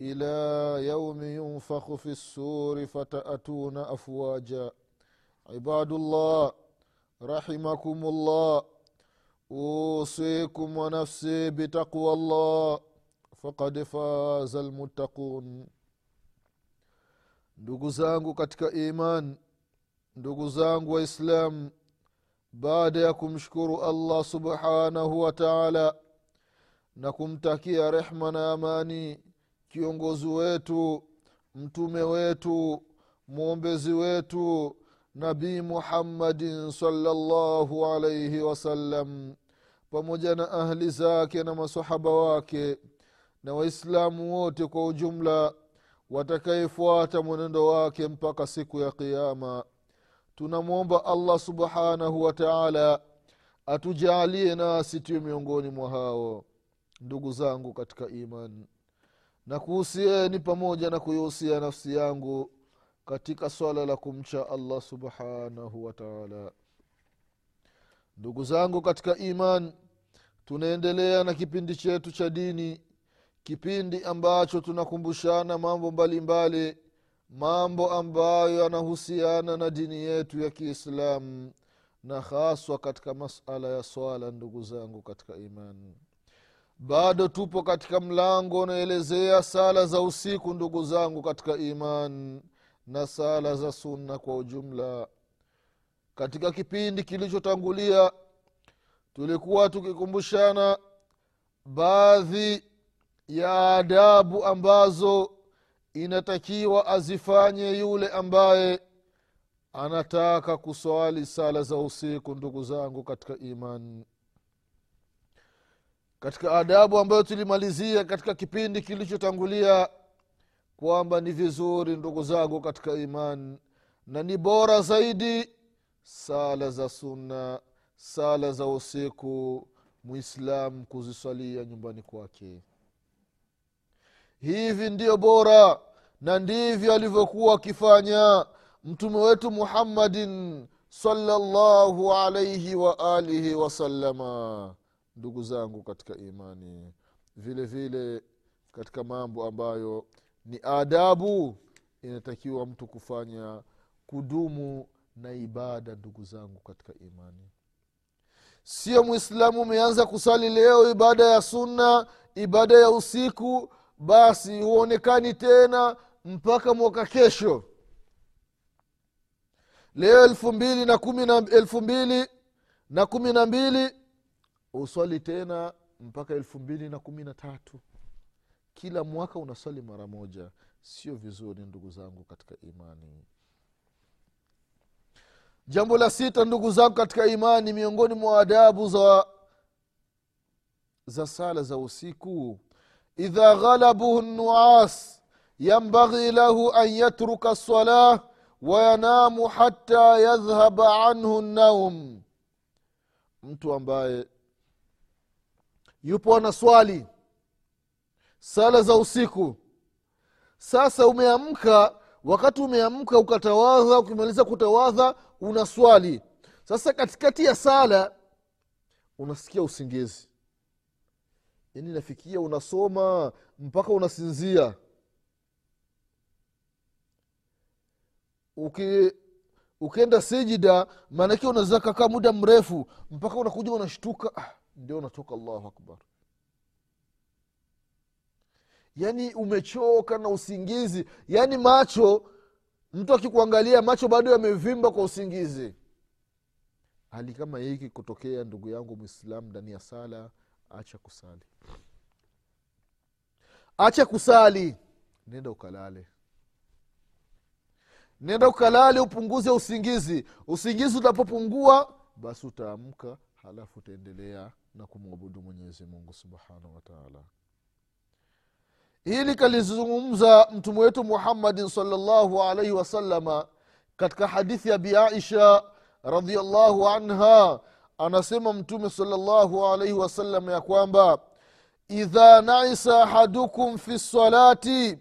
الى يوم ينفخ في السور فتاتون افواجا عباد الله رحمكم الله اوصيكم ونفسي بتقوى الله فقد فاز المتقون ndugu zangu katika iman ndugu zangu waislamu baada ya kumshukuru allah subhanahu wa taala na kumtakia rehma na amani kiongozi wetu mtume wetu mwombezi wetu nabii muhammadin salllahu alaihi wasallam pamoja na ahli zake na masahaba wake na waislamu wote kwa ujumla watakayefuata mwenendo wake mpaka siku ya qiama tunamwomba allah subhanahu wa taala atujaalie nasi tuwe miongoni mwa hao. Ndugu zangu katika imani na kuhusieni pamoja na kuihusia nafsi yangu katika swala la kumcha allah subhanahu wataala ndugu zangu katika iman tunaendelea na kipindi chetu cha dini kipindi ambacho tunakumbushana mambo mbalimbali mbali, mambo ambayo yanahusiana na dini yetu ya kiislamu na haswa katika masala ya swala ndugu zangu katika imani bado tupo katika mlango unaelezea sala za usiku ndugu zangu katika iman na sala za sunna kwa ujumla. Katika kipindi kilichotangulia tulikuwa tukikumbushana baadhi ya adabu ambazo inatakiwa azifanye yule ambaye anataka kuswali sala za usiku ndugu zangu katika imani katika adabu ambayo tulimalizia katika kipindi kilichotangulia kwamba ni vizuri ndugu zangu katika imani na ni bora zaidi sala za sunna sala za usiku mwislamu kuziswalia nyumbani kwake. Hivi ndiyo bora na ndivyo alivyokuwa akifanya mtume wetu muhammadin salllahu alaihi waalihi wasalama ndugu zangu katika imani. Vile vile katika mambo ambayo ni adabu inatakiwa mtu kufanya kudumu na ibada ndugu zangu katika imani. Sio mwislamu umeanza kusali leo ibada ya sunna ibada ya usiku basi huonekani tena mpaka mwaka kesho. Leo elfu mbili na kumi na elfu mbili na kumi na mbili uswali tena mpaka elfu mbili na kumi na tatu. Kila mwaka unaswali mara moja. Sio vizuri ndugu zangu katika imani. Jambo la sita ndugu zangu katika imani miongoni mwa adabu za za sala za usiku idha ghalabuhu nuas yambaghi lahu an yatruka salah wayanamu hata yadhhaba anhu naum mtu ambaye yupo anaswali sala za usiku. Sasa umeamka wakati umeamka ukatawadha ukimaliza kutawadha unaswali sasa katikati ya sala unasikia usingizi. Yaani nafikia unasoma mpaka unasinzia. Uki ukienda sijida maanake unaweza kakaa muda mrefu mpaka unakuja unashtuka ah, ndio unatoka allahu akbar. Yaani umechoka na usingizi. Yaani macho mtu akikuangalia macho bado yamevimba kwa usingizi. Hali kama hiki kutokea ndugu yangu mwislamu ndani ya sala acha kusali. Acha kusali. Nenda ukalale. Nenda ukalale upunguze usingizi. Usingizi utapopungua basi utaamka halafu utaendelea na kumwabudu mwenyezi mungu subhanahu wataala hili kalizungumza mtume wetu muhammadin salllahu alaihi wasalama katika hadithi ya bi aisha radiallahu anha. Anasema mtume salllahu alaihi wasallam ya kwamba idha naisa ahadukum fi salati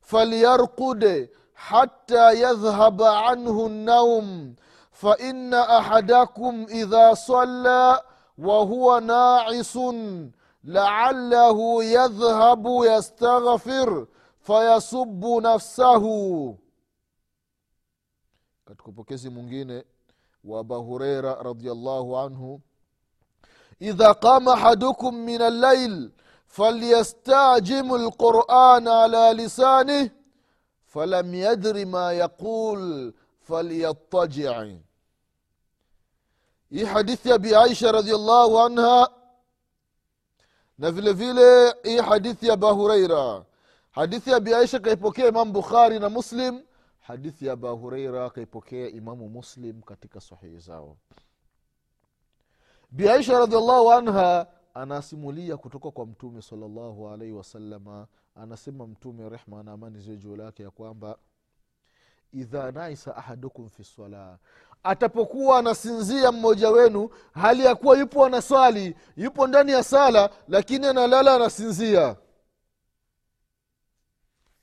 falyarqude hata yadhhaba anhu naum faina ahadakum idha salla وهو ناعس لعله يذهب يستغفر فيسب نفسه katika upokezi mwingine wa aba hureira radiallahu anhu idha qama ahadukum min allail falyastajimu lquran ala lisanih falam yadri ma yaqul falyattaji hii hadithi ya bi aisha radiallahu anha na vile vile hii hadithi ya abahureira hadithi ya bi aisha kaipokea imamu bukhari na muslim hadithi ya abahureira kaipokea imamu muslim katika sahihi zao. Bi aisha radiallahu anha anasimulia kutoka kwa mtume salllahu alaihi wasalama anasema mtume rehma na amani ziwe juu lake ya kwamba idha naisa ahadukum fi sala atapokuwa anasinzia mmoja wenu hali ya kuwa yupo anaswali yupo ndani ya sala lakini analala anasinzia.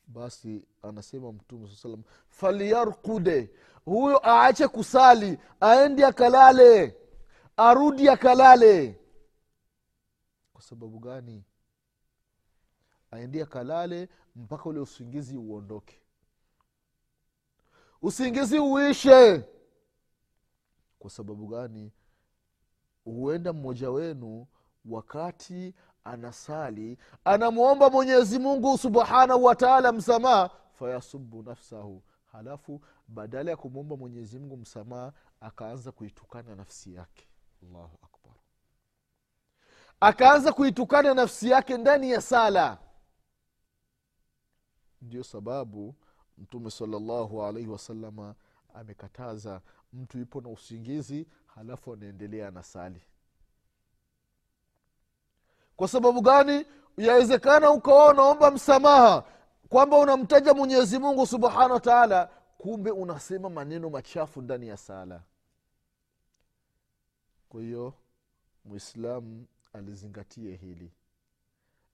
Basi anasema mtume saa salam falyarkude huyo aache kusali aendi akalale arudi akalale. Kwa sababu gani? Aende akalale mpaka ule usingizi uondoke. Usingizi uishe kwa sababu gani? Huenda mmoja wenu wakati anasali anamwomba mwenyezi mungu subhanahu wataala msamaha fayasubu nafsahu. Halafu badala ya kumwomba mwenyezi mungu msamaha akaanza kuitukana nafsi yake. Allahu akbar. Akaanza kuitukana nafsi yake ndani ya sala. Ndio sababu mtume salallahu alaihi wasalama amekataza mtu ipo na usingizi halafu anaendelea na sali. Kwa sababu gani? Yawezekana ukawa unaomba msamaha kwamba unamtaja mwenyezi mungu subhanahu wa taala kumbe unasema maneno machafu ndani ya sala. Kwa hiyo mwislamu alizingatie hili.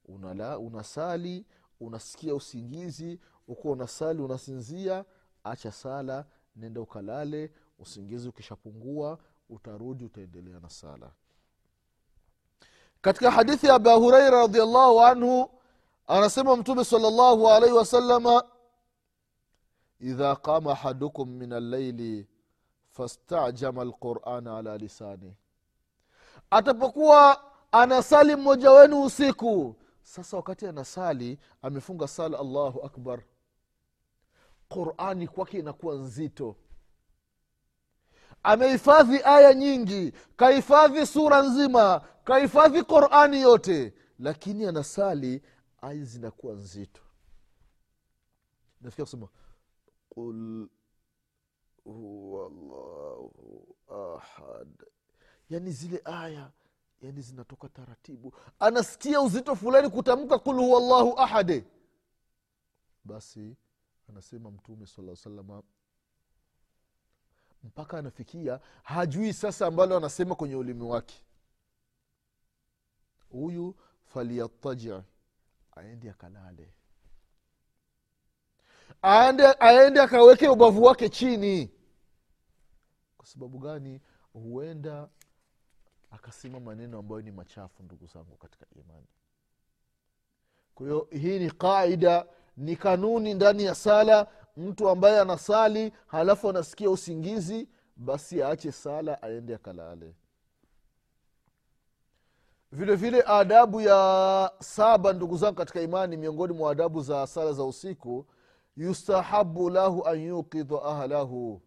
Unala, unasali unasikia usingizi uko unasali unasinzia acha sala nenda ukalale usingizi ukishapungua utarudi utaendelea na sala. Katika hadithi ya aba hureira radiallahu anhu anasema mtume salllahu alaihi wasalama idha qama ahadukum min allaili fastajama lquran ala lisani. Atapokuwa anasali mmoja wenu usiku sasa wakati anasali amefunga sala allahu akbar. Qurani kwake inakuwa nzito amehifadhi aya nyingi kahifadhi sura nzima kahifadhi qurani yote lakini anasali aya zinakuwa nzito. Nafikia kusema qul huwa ahad. Yani zile aya yani zinatoka taratibu. Anasikia uzito fulani kutamka kul huwa llahu ahade basi anasema mtume sala salama mpaka anafikia hajui sasa ambalo anasema kwenye ulimi wake. Huyu falyattaji aende akalale. Aende aende akaweke ubavu wake chini. Kwa sababu gani? Huenda akasema maneno ambayo ni machafu ndugu zangu katika imani kwa hiyo hii ni qaida ni kanuni ndani ya sala. Mtu ambaye anasali halafu anasikia usingizi basi aache sala aende akalale. Vile vile adabu ya saba ndugu zangu katika imani miongoni mwa adabu za sala za usiku yustahabu lahu an yuqidha ahlahu.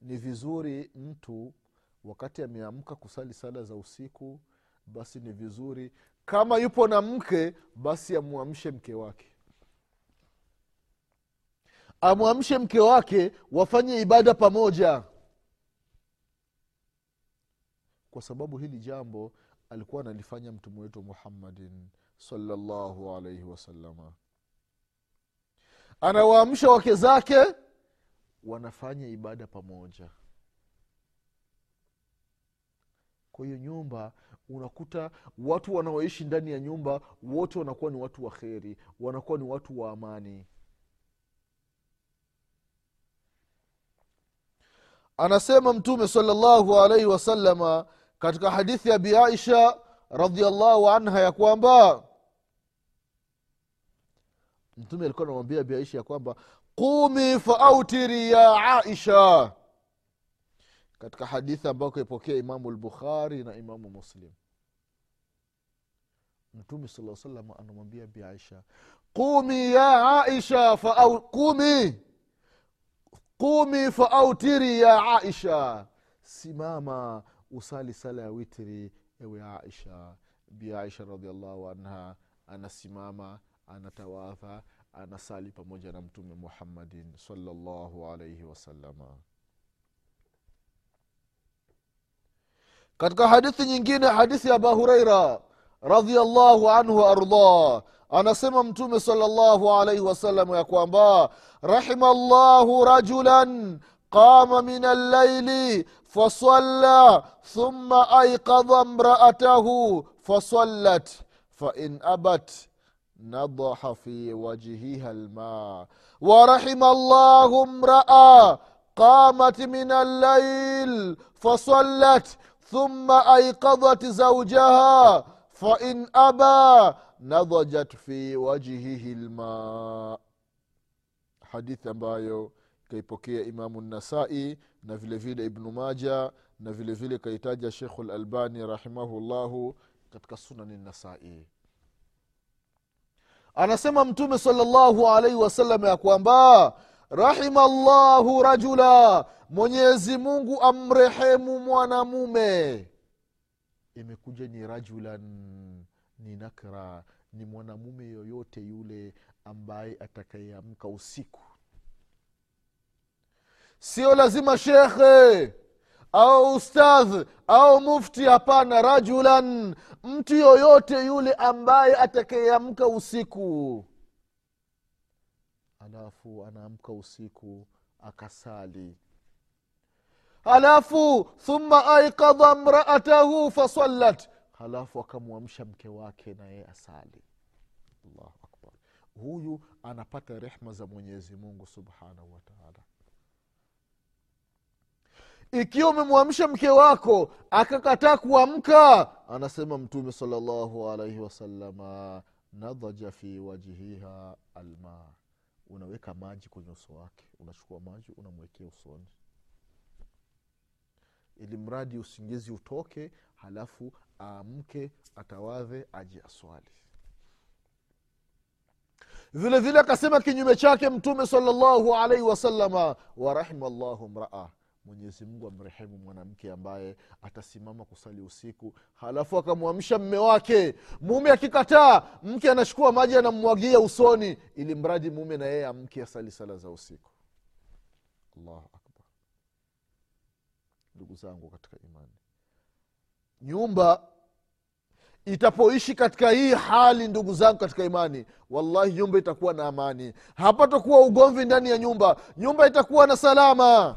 Ni vizuri mtu wakati ameamka kusali sala za usiku basi ni vizuri kama yupo na mke basi amwamshe mke wake. Amwamshe mke wake wafanye ibada pamoja. Kwa sababu hili jambo alikuwa analifanya mtume wetu muhammadin salllahu alaihi wasalama anawaamsha wake zake wanafanya ibada pamoja kwa hiyo nyumba unakuta watu wanaoishi ndani ya nyumba wote wanakuwa ni watu wa kheri wanakuwa ni watu wa amani. Anasema mtume salllahu alaihi wasalama katika hadithi ya bi aisha radiallahu anha ya kwamba mtume alikuwa anamwambia bi aisha ya kwamba qumi faautiri ya aisha katika hadithi ambayo kaipokea imamu lbukhari na imamu muslim. Mtume sala salam anamwambia bi aisha ya aisha faau, qumi qumi faautiri ya aisha. Simama usali sala ya witiri ewe aisha. Bi aisha radiallahu anha anasimama anatawadha anasali pamoja na mtume muhammadin salllahu alaihi wasalama katika hadithi nyingine hadithi ya aba hureira radiallahu anhu waardah anasema mtume salllahu alaihi wasallam ya kwamba rahima llahu rajulan qama min allaili fasalla thumma aikadha mraatahu fasallat fain abat نضح في وجهها الماء ورحم الله امرأة قامت من الليل فصلت thumma aikadhat zaujaha fain aba nadhajat fi wajhihi lma hadithi ambayo ikaipokea imamu nasai na vilevile ibnu maja na vile vile kaitaja shekhu lalbani rahimahullahu katika sunani nasai anasema mtume salllahu alaihi wasallam ya kwamba rahima llahu rajula. Mwenyezi mungu amrehemu mwanamume. Imekuja ni rajulan ni nakra ni mwanamume yoyote yule ambaye atakayeamka usiku. Sio lazima shekhe au ustadh au mufti hapana rajulan. Mtu yoyote yule ambaye atakayeamka usiku alafu anaamka usiku akasali. Halafu thumma aikadha mraatahu fasallat halafu akamwamsha mke wake na yeye asali. Allahu akbar. Huyu anapata rehma za mwenyezi mungu subhanahu wataala ikiwa umemwamsha mke wako akakataa kuamka anasema mtume salllahu alaihi wasalama nadhaja fi wajhiha alma unaweka maji kwenye uso wake unachukua maji unamwekea usoni. Ili mradi usingizi utoke halafu aamke atawadhe aje aswali. Vile vile akasema kinyume chake mtume salllahu alaihi wasalama warahima llahu mraa mwenyezi mungu amrehemu mwanamke ambaye atasimama kusali usiku halafu akamwamsha mme wake. Mume akikataa mke anachukua maji anammwagia usoni ili mradi mume na yeye amke asali sala za usiku. Allahu ndugu zangu katika imani nyumba itapoishi katika hii hali ndugu zangu katika imani wallahi nyumba itakuwa na amani. Hapatakuwa ugomvi ndani ya nyumba nyumba itakuwa na salama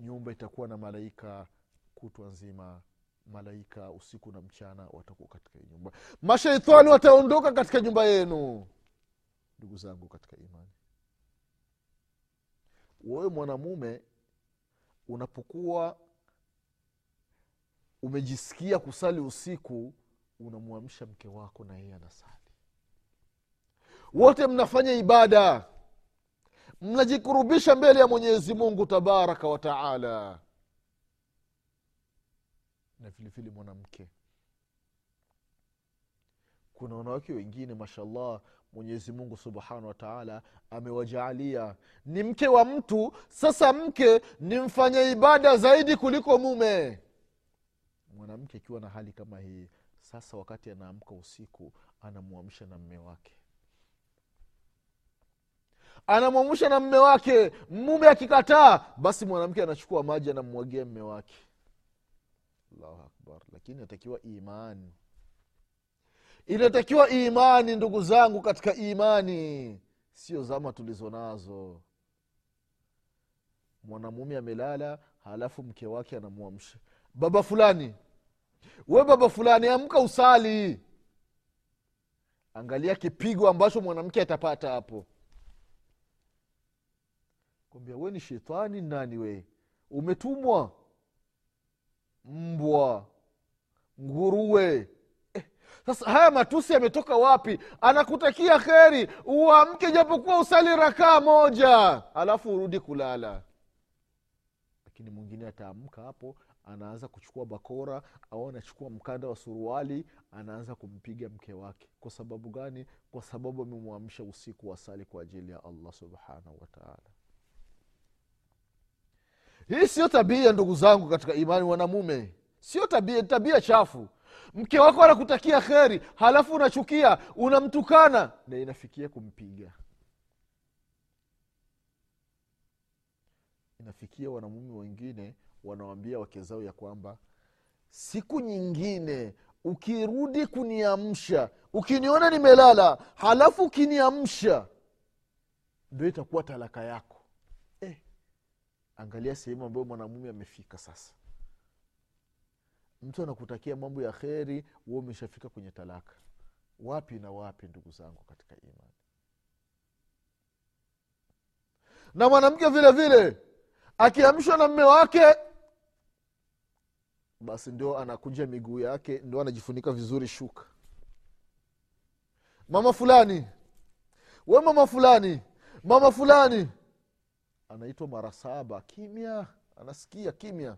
nyumba itakuwa na malaika kutwa nzima malaika usiku na mchana watakuwa katika hii nyumba. Mashaitani wataondoka katika nyumba yenu. Ndugu zangu katika imani. Wewe mwanamume unapokuwa umejisikia kusali usiku unamwamsha mke wako na yeye anasali. Wote mnafanya ibada mnajikurubisha mbele ya mwenyezi mungu tabaraka wataala na vilevile mwanamke. Kuna wanawake wengine mashallah mwenyezi mungu subhanahu wataala amewajaalia. Ni mke wa mtu sasa mke ni mfanya ibada zaidi kuliko mume. Mwanamke akiwa na hali kama hii sasa wakati anaamka usiku anamwamsha na mme wake anamwamsha na mme wake. Mume akikataa basi mwanamke anachukua maji anamwagia mme wake. Allahu akbar. Lakini inatakiwa imani. Inatakiwa imani ndugu zangu katika imani. Sio zama tulizo nazo. Mwanamume amelala halafu mke wake anamwamsha. Baba fulani. We baba fulani amka usali. Angalia kipigo ambacho mwanamke atapata hapo kwambia we ni shetani nani we umetumwa mbwa nguruwe. Eh, sasa haya matusi yametoka wapi? Anakutakia kheri uamke japokuwa usali rakaa moja alafu urudi kulala. Lakini mwingine ataamka hapo anaanza kuchukua bakora au anachukua mkanda wa suruali anaanza kumpiga mke wake. Kwa sababu gani? Kwa sababu amemwamsha usiku wa sali kwa ajili ya allah subhanahu wataala hii sio tabia ndugu zangu katika imani wanamume. Sio tabia tabia chafu. Mke wako anakutakia kheri halafu unachukia unamtukana. Na inafikia kumpiga. Inafikia wanamume wengine wanawambia wake zao ya kwamba siku nyingine ukirudi kuniamsha ukiniona nimelala halafu ukiniamsha ndo itakuwa talaka yako angalia sehemu ambayo mwanamume amefika sasa. Mtu anakutakia mambo ya kheri huo umeshafika kwenye talaka. Wapi na wapi ndugu zangu katika imani? Na mwanamke vile vile akiamshwa na mme wake basi ndio anakunja miguu yake ndio anajifunika vizuri shuka. Mama fulani. We mama fulani. Mama fulani anaitwa mara saba. Kimya anasikia kimya.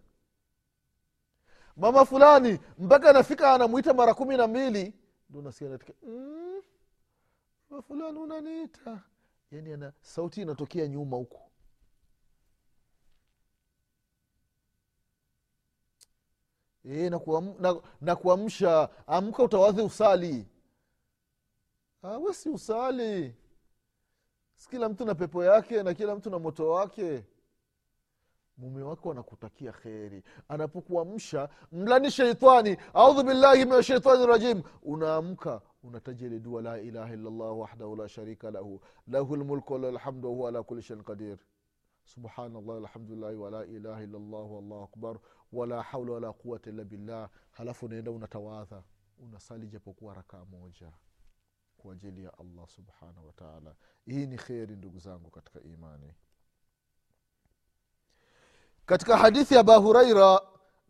Mama fulani mpaka anafika anamwita mara kumi na mbili ndo nasikia natika mm, mama fulani unaniita. Yani ana sauti inatokea nyuma huku e, na kuam- na- na kuamsha amka utawadhi usali. Ah, we si usali kila mtu na pepo yake na kila mtu na moto wake mume wako anakutakia kheri. Anapokuamsha mlani sheitani. Audhu billahi min shaitani rajim. Unaamka unataja ile dua la ilaha illallah wahdahu la sharika lahu. Lahu lmulku walalhamdu wahuwa ala kuli shain qadir. Subhanallah alhamdulillahi wala ilaha illallah wallahu akbar. Wala haula wala quwata illa billah. Halafu unaenda unatawadha. Unasali japokuwa rakaa moja kwa ajili ya allah subhanahu wataala hii ni kheri ndugu zangu katika imani. Katika hadithi ya aba huraira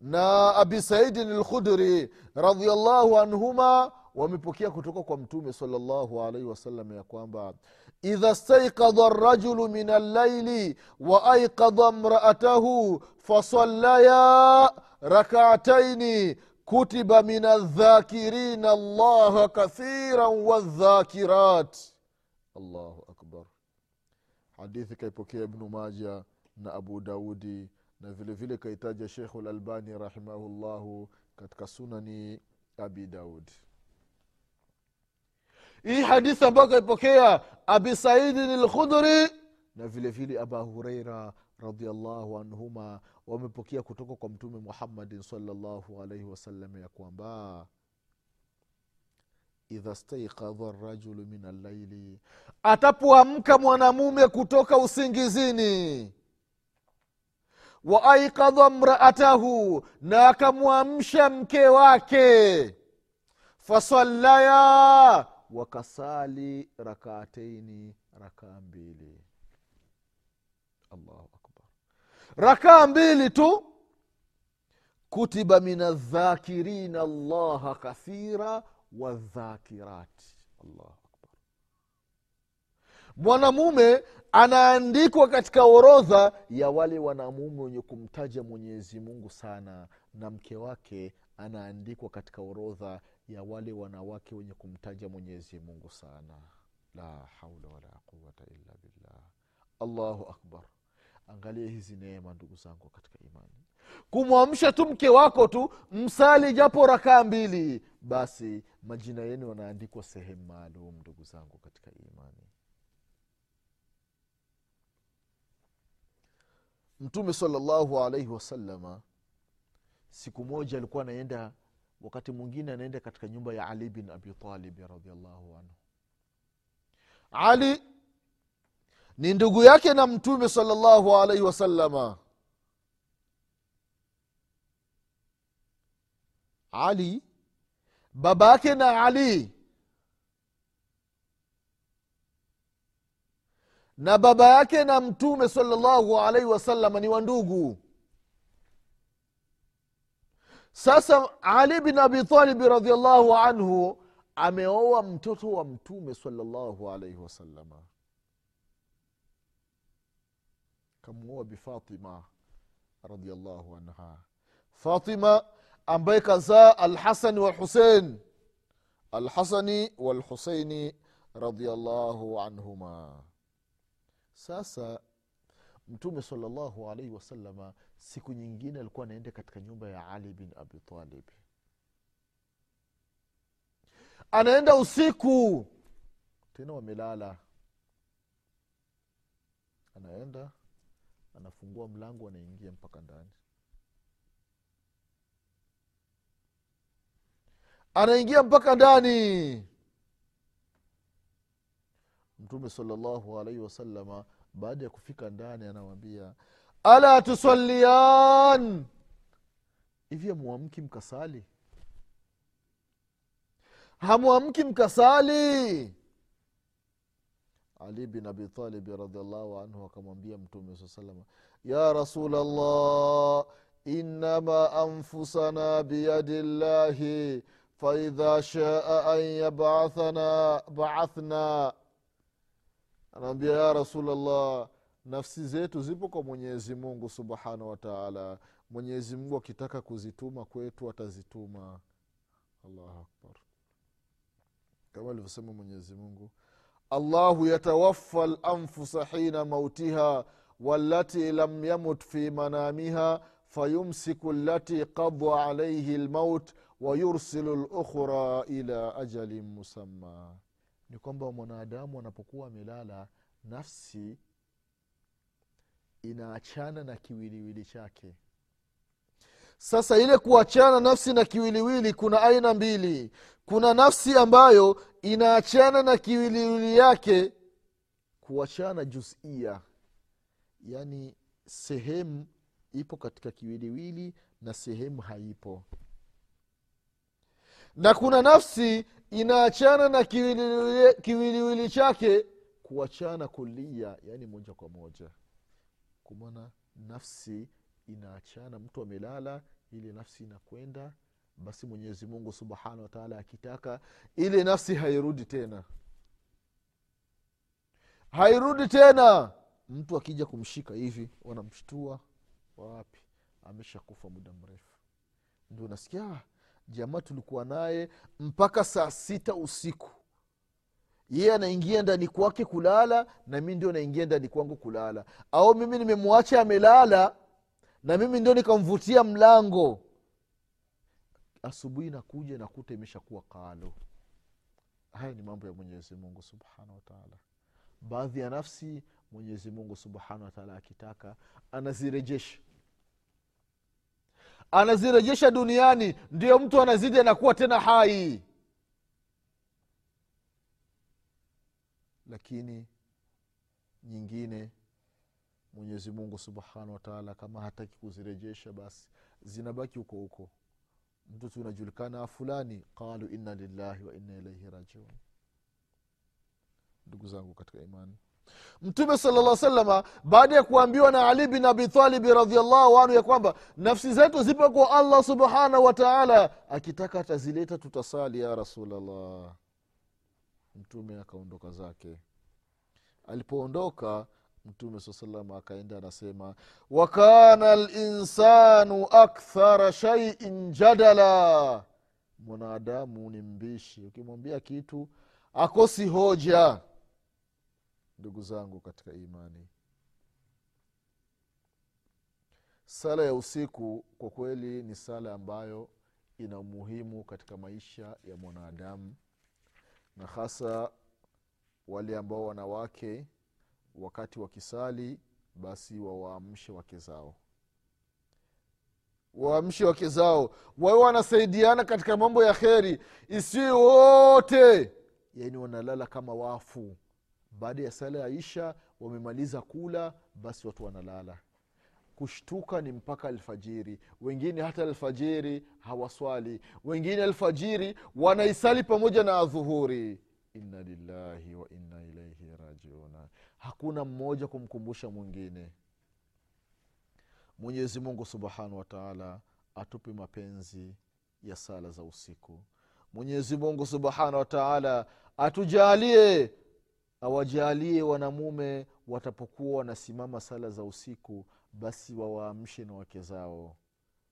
na abi saidin lkhudri radiallahu anhuma wamepokea kutoka kwa mtume salllahu alaihi wasallam ya kwamba idha staikadha rajulu min allaili wa aikadha mraatahu fasallaya rakataini kutiba min aldhakirina allaha kathira waldhakirat allahu akbar. Hadithi kaipokea ibnu maja na abu daudi na vile vile kaitaja shekhu lalbani rahimahullahu katika sunani abi daud hii hadithi ambayo kaipokea abi saidin lkhudri na vile vile aba hureira radiallahu anhuma wamepokea kutoka kwa mtume muhammadin salllahu alaihi wasallam ya kwamba idha staikadha rajulu min allaili atapoamka mwanamume kutoka usingizini. Wa aikadha mraatahu na akamwamsha mke wake. Fasallaya wakasali rakaataini rakaa mbili. Allahu rakaa mbili tu. Kutiba min aldhakirina allaha kathira wadhakirati mwanamume anaandikwa katika orodha ya wale wanamume wenye kumtaja mwenyezi mungu sana na mke wake anaandikwa katika orodha ya wale wanawake wenye kumtaja mwenyezi mungu sana. La haula wala quwata illa billah. Allahu akbar angalia hizi neema ndugu zangu katika imani. Kumwamsha tu mke wako tu msali japo rakaa mbili basi majina yenu yanaandikwa sehemu maalum ndugu zangu katika imani. Mtume salallahu alaihi wasalama siku moja alikuwa anaenda wakati mwingine anaenda katika nyumba ya ali bin abitalibi radiallahu anhu. Ali ni ndugu yake na mtume salllahu alaihi wasalama ali baba yake na ali. Na baba yake na mtume salllahu alaihi wasalama ni wandugu sasa ali bin abi talibi radiallahu anhu ameoa mtoto wa mtume salllahu alaihi wasalama kamuoa bifatima radiallahu anha. Fatima ambaye kazaa alhasani walhusein alhasani walhuseini radiallahu anhuma. Sasa mtume salllahu alaihi wasalama siku nyingine alikuwa anaenda katika nyumba ya ali bin abitalib anaenda usiku tena wamelala. Anaenda anafungua mlango anaingia mpaka ndani. Anaingia mpaka ndani. Mtume salllahu alaihi wasalama baada ya kufika ndani anawambia ala tusalian hivyo hamwamki mkasali? Hamwamki mkasali ali bin abitalibi radiallahu anhu akamwambia mtume saa salama ya rasulllah inama anfusana biyadi llahi faidha shaa an yabathana baathna. Anaambia ya rasulllah nafsi zetu zipo kwa mwenyezi mungu subhanahu wataala mwenyezi mungu akitaka kuzituma kwetu atazituma. Allahu akbar. Kama alivyosema mwenyezi mungu allahu yatawaffa lanfusa hina mautiha walati lam yamut fi manamiha fayumsiku lati qada alaihi lmaut wayursilu lukhra ila ajalin musamma. Ni kwamba mwanadamu anapokuwa amelala nafsi inaachana na kiwiliwili chake sasa ile kuachana nafsi na kiwiliwili kuna aina mbili. Kuna nafsi ambayo inaachana na kiwiliwili yake kuachana juzia. Yaani sehemu ipo katika kiwiliwili na sehemu haipo. Na kuna nafsi inaachana na kiwiliwili, chake kuachana kulia yaani moja kwa moja. Kumana nafsi inaachana mtu amelala ile nafsi inakwenda basi mwenyezi mungu subhanahu wataala akitaka ile nafsi hairudi tena. Hairudi tena! Mtu akija kumshika hivi wanamshtua wapi? Ameshakufa muda mrefu. Ndio nasikia jamaa tulikuwa naye mpaka saa sita usiku. Yeye anaingia ndani kwake kulala na mi ndio naingia ndani kwangu kulala. Au mimi nimemwacha amelala na mimi ndio nikamvutia mlango. Asubuhi nakuja nakuta imeshakuwa kalo. Haya ni mambo ya mwenyezi mungu subhanahu wataala baadhi ya nafsi mwenyezi mungu subhanahu wataala akitaka anazirejesha. Anazirejesha duniani ndio mtu anazidi anakuwa tena hai. Lakini nyingine mwenyezi mungu subhanahu wataala kama hataki kuzirejesha basi zinabaki huko huko. Mtu tunajulikana fulani qalu inna lillahi wa inna ilaihi rajiun. Ndugu zangu katika imani. Mtume sala llah salama baada ya kuambiwa na ali bin abitalibi radiallahu anhu ya kwamba nafsi zetu zipo kwa allah subhanahu wataala akitaka atazileta tutasali ya rasulllah mtume akaondoka zake. Alipoondoka mtume saa salam akaenda anasema wakana linsanu akthara shaiin jadala. Mwanadamu ni mbishi. Ukimwambia kitu akosi hoja. Ndugu zangu katika imani sala ya usiku kwa kweli ni sala ambayo ina umuhimu katika maisha ya mwanadamu na hasa wale ambao wanawake wakati wakisali basi wawaamshe wake zao. Waamshe wake zao. Wawe wanasaidiana katika mambo ya kheri. Isiwe wote. Yaani wanalala kama wafu. Baada ya sala ya isha wamemaliza kula basi watu wanalala. Kushtuka ni mpaka alfajiri. Wengine hata alfajiri hawaswali. Wengine alfajiri wanaisali pamoja na adhuhuri. Inna lillahi wa inna ilaihi rajiuna hakuna mmoja kumkumbusha mwingine. Mwenyezi mungu subhanahu wataala atupe mapenzi ya sala za usiku. Mwenyezi mungu subhanahu wataala atujalie awajalie wanamume watapokuwa wanasimama sala za usiku basi wawaamshe na wake zao.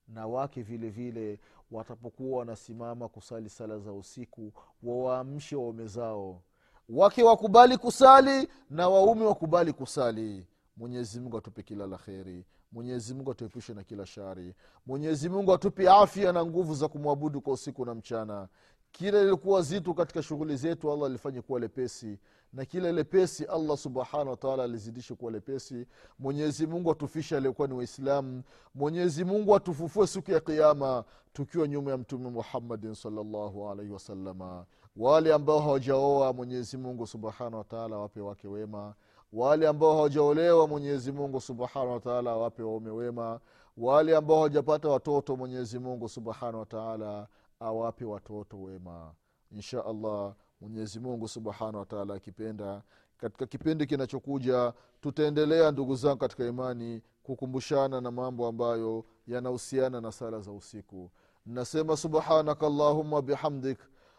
Na wake vile vile watapokuwa wanasimama kusali sala za usiku wawaamshe waume zao wake wakubali kusali na waume wakubali kusali. Mwenyezi mungu atupe kila la kheri. Mwenyezi mungu atuepushe na kila shari. Mwenyezi mungu atupe afya na nguvu za kumwabudu kwa usiku na mchana. Kila lilikuwa zitu katika shughuli zetu allah alifanye kuwa lepesi. Na kila lepesi allah subhanahu wataala alizidishe kuwa lepesi. Mwenyezi mungu atufishe aliyekuwa ni waislamu. Mwenyezi mungu atufufue siku ya kiama tukiwa nyuma ya mtume muhammadin salllahu alaihi wasalama wale ambao hawajaoa mwenyezi mungu subhanahu wataala wape wake wema. Wale ambao hawajaolewa mwenyezi mungu subhanahu wataala awape waume wema. Wale ambao hawajapata watoto mwenyezi mungu subhanahu wataala awape watoto wema. Insha allah mwenyezi mungu subhanahu wataala akipenda katika kipindi kinachokuja tutaendelea ndugu zangu katika imani kukumbushana na mambo ambayo yanahusiana na sala za usiku. Nasema subhanaka allahuma bihamdik